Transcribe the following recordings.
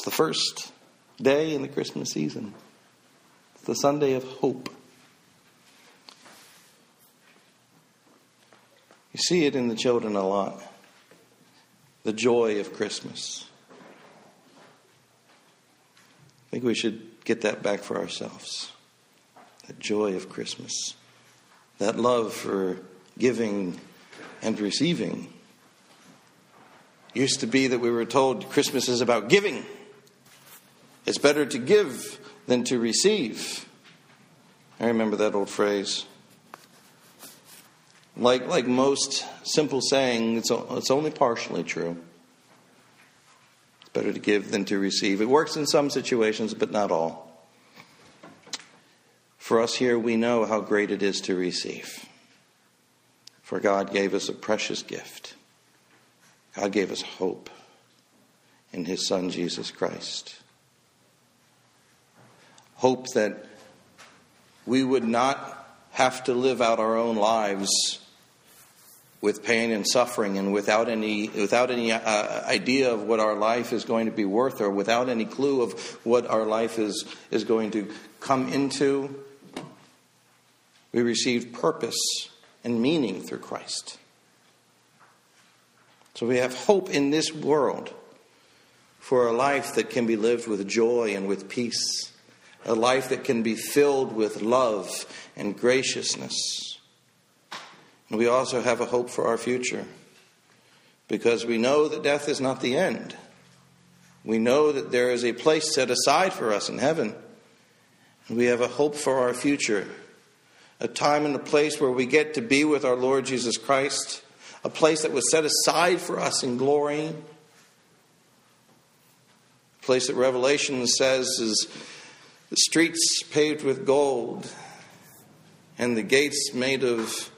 It's the first day in the Christmas season, it's the Sunday of hope. You see it in the children a lot the joy of Christmas. I think we should get that back for ourselves. That joy of Christmas. That love for giving and receiving. Used to be that we were told Christmas is about giving. It's better to give than to receive. I remember that old phrase. Like, like most simple saying, it's, it's only partially true. It's better to give than to receive. It works in some situations, but not all. For us here, we know how great it is to receive. For God gave us a precious gift. God gave us hope in His Son, Jesus Christ. Hope that we would not have to live out our own lives with pain and suffering and without any without any uh, idea of what our life is going to be worth or without any clue of what our life is is going to come into we receive purpose and meaning through Christ. So we have hope in this world for a life that can be lived with joy and with peace a life that can be filled with love and graciousness and we also have a hope for our future because we know that death is not the end. We know that there is a place set aside for us in heaven. And we have a hope for our future, a time and a place where we get to be with our Lord Jesus Christ, a place that was set aside for us in glory, a place that Revelation says is the streets paved with gold and the gates made of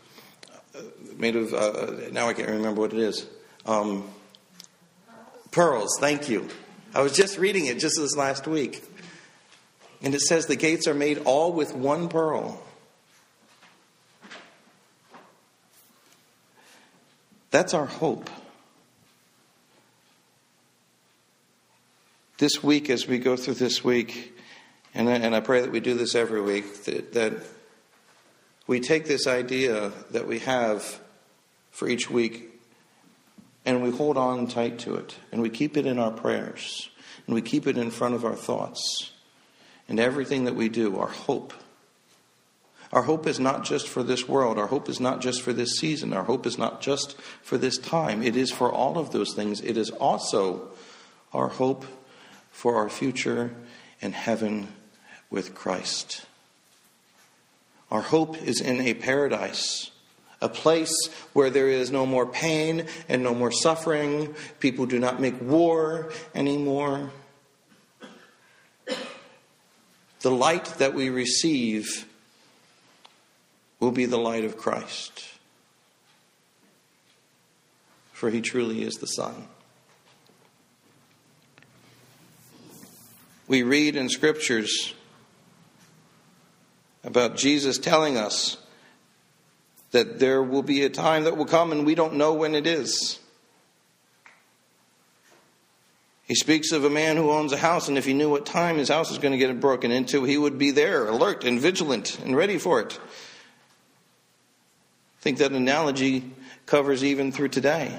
made of, uh, now I can't remember what it is. Um, pearls, thank you. I was just reading it just this last week. And it says the gates are made all with one pearl. That's our hope. This week, as we go through this week, and I, and I pray that we do this every week, that, that we take this idea that we have for each week and we hold on tight to it and we keep it in our prayers and we keep it in front of our thoughts and everything that we do, our hope. Our hope is not just for this world. Our hope is not just for this season. Our hope is not just for this time. It is for all of those things. It is also our hope for our future in heaven with Christ. Our hope is in a paradise, a place where there is no more pain and no more suffering. People do not make war anymore. The light that we receive will be the light of Christ, for he truly is the Son. We read in scriptures about Jesus telling us that there will be a time that will come and we don't know when it is. He speaks of a man who owns a house, and if he knew what time his house was going to get broken into, he would be there, alert and vigilant and ready for it. I think that analogy covers even through today.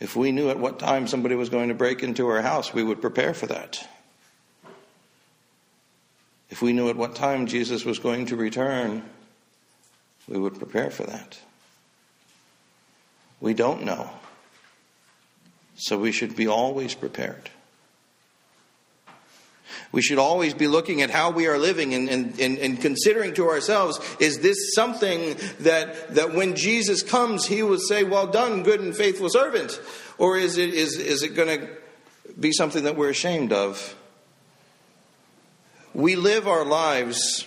If we knew at what time somebody was going to break into our house, we would prepare for that. If we knew at what time Jesus was going to return, we would prepare for that. We don't know. So we should be always prepared. We should always be looking at how we are living and, and, and, and, considering to ourselves is this something that, that when Jesus comes, he will say, Well done, good and faithful servant? Or is it, is, is it going to be something that we're ashamed of? We live our lives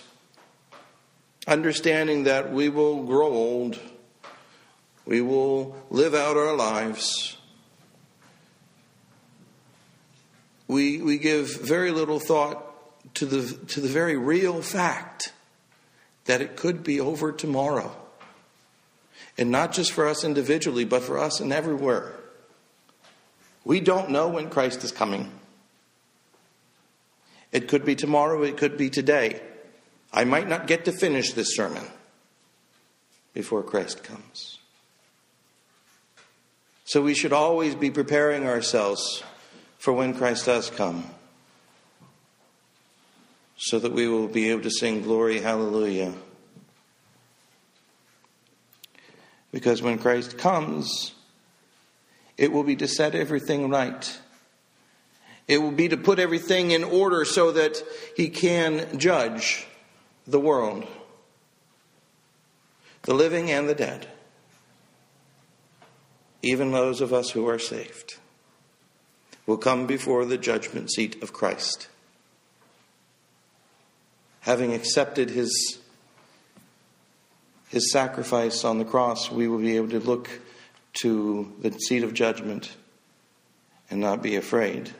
understanding that we will grow old, we will live out our lives. We, we give very little thought to the, to the very real fact that it could be over tomorrow. And not just for us individually, but for us and everywhere. We don't know when Christ is coming. It could be tomorrow, it could be today. I might not get to finish this sermon before Christ comes. So we should always be preparing ourselves for when Christ does come so that we will be able to sing glory, hallelujah. Because when Christ comes, it will be to set everything right. It will be to put everything in order so that he can judge the world, the living and the dead, even those of us who are saved, will come before the judgment seat of Christ. Having accepted his, his sacrifice on the cross, we will be able to look to the seat of judgment and not be afraid.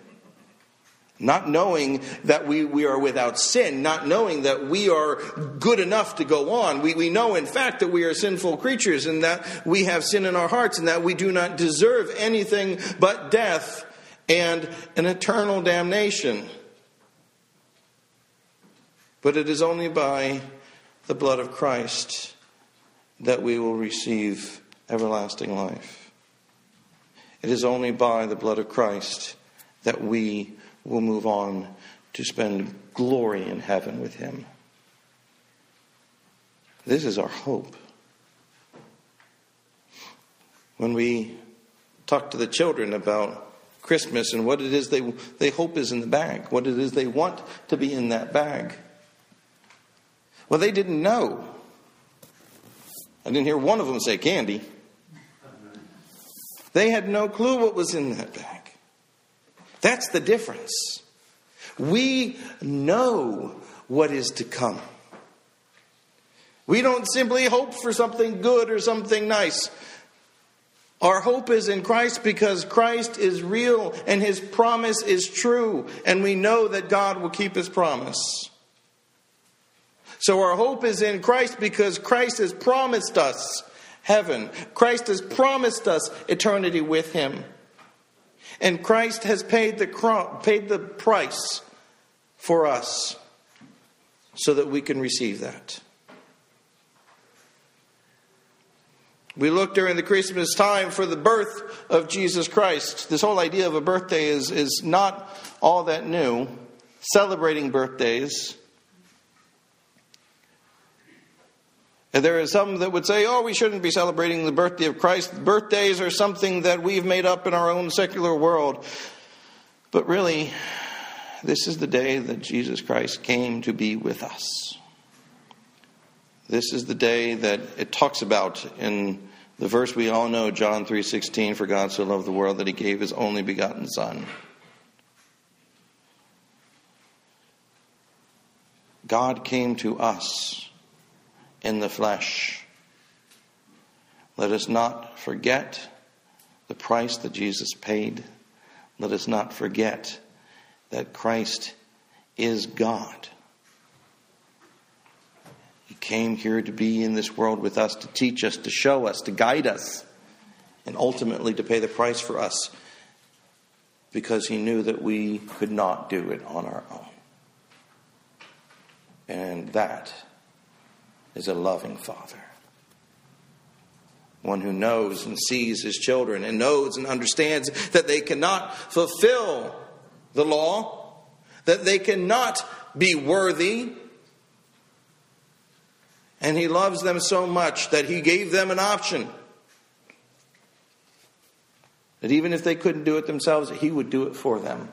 Not knowing that we, we are without sin, not knowing that we are good enough to go on. We, we know, in fact, that we are sinful creatures and that we have sin in our hearts and that we do not deserve anything but death and an eternal damnation. But it is only by the blood of Christ that we will receive everlasting life. It is only by the blood of Christ that we will move on to spend glory in heaven with Him. This is our hope. When we talk to the children about Christmas and what it is they, they hope is in the bag, what it is they want to be in that bag. Well, they didn't know. I didn't hear one of them say candy. They had no clue what was in that bag. That's the difference. We know what is to come. We don't simply hope for something good or something nice. Our hope is in Christ because Christ is real and his promise is true, and we know that God will keep his promise. So our hope is in Christ because Christ has promised us heaven. Christ has promised us eternity with him. And Christ has paid the, paid the price for us so that we can receive that. We look during the Christmas time for the birth of Jesus Christ. This whole idea of a birthday is, is not all that new. Celebrating birthdays And there are some that would say, oh, we shouldn't be celebrating the birthday of Christ. Birthdays are something that we've made up in our own secular world. But really, this is the day that Jesus Christ came to be with us. This is the day that it talks about in the verse we all know, John 3:16, for God so loved the world that he gave his only begotten son. God came to us in the flesh. Let us not forget the price that Jesus paid. Let us not forget that Christ is God. He came here to be in this world with us, to teach us, to show us, to guide us, and ultimately to pay the price for us because he knew that we could not do it on our own. And that is a loving father. One who knows and sees his children and knows and understands that they cannot fulfill the law, that they cannot be worthy. And he loves them so much that he gave them an option. That even if they couldn't do it themselves, he would do it for them.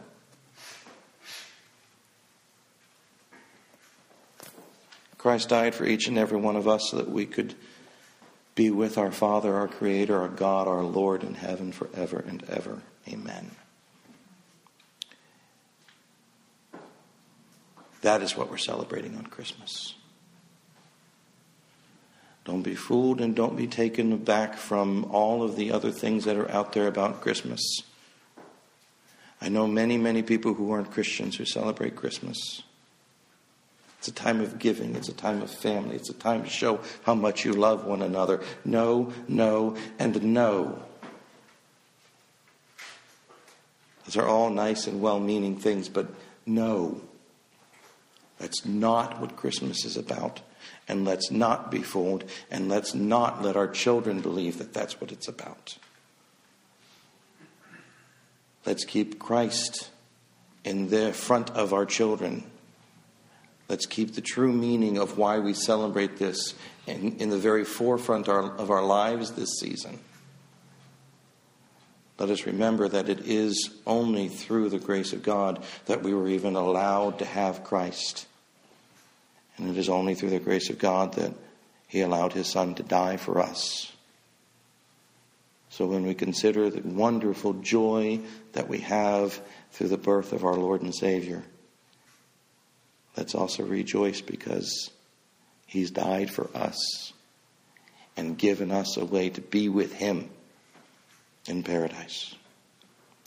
Christ died for each and every one of us so that we could be with our Father, our Creator, our God, our Lord in heaven forever and ever. Amen. That is what we're celebrating on Christmas. Don't be fooled and don't be taken aback from all of the other things that are out there about Christmas. I know many, many people who aren't Christians who celebrate Christmas. It's a time of giving. It's a time of family. It's a time to show how much you love one another. No, no, and no. Those are all nice and well meaning things, but no, that's not what Christmas is about. And let's not be fooled, and let's not let our children believe that that's what it's about. Let's keep Christ in the front of our children. Let's keep the true meaning of why we celebrate this in, in the very forefront of our lives this season. Let us remember that it is only through the grace of God that we were even allowed to have Christ. And it is only through the grace of God that He allowed His Son to die for us. So when we consider the wonderful joy that we have through the birth of our Lord and Savior, let's also rejoice because He's died for us and given us a way to be with Him in paradise.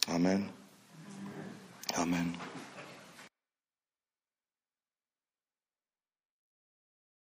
Amen. Amen.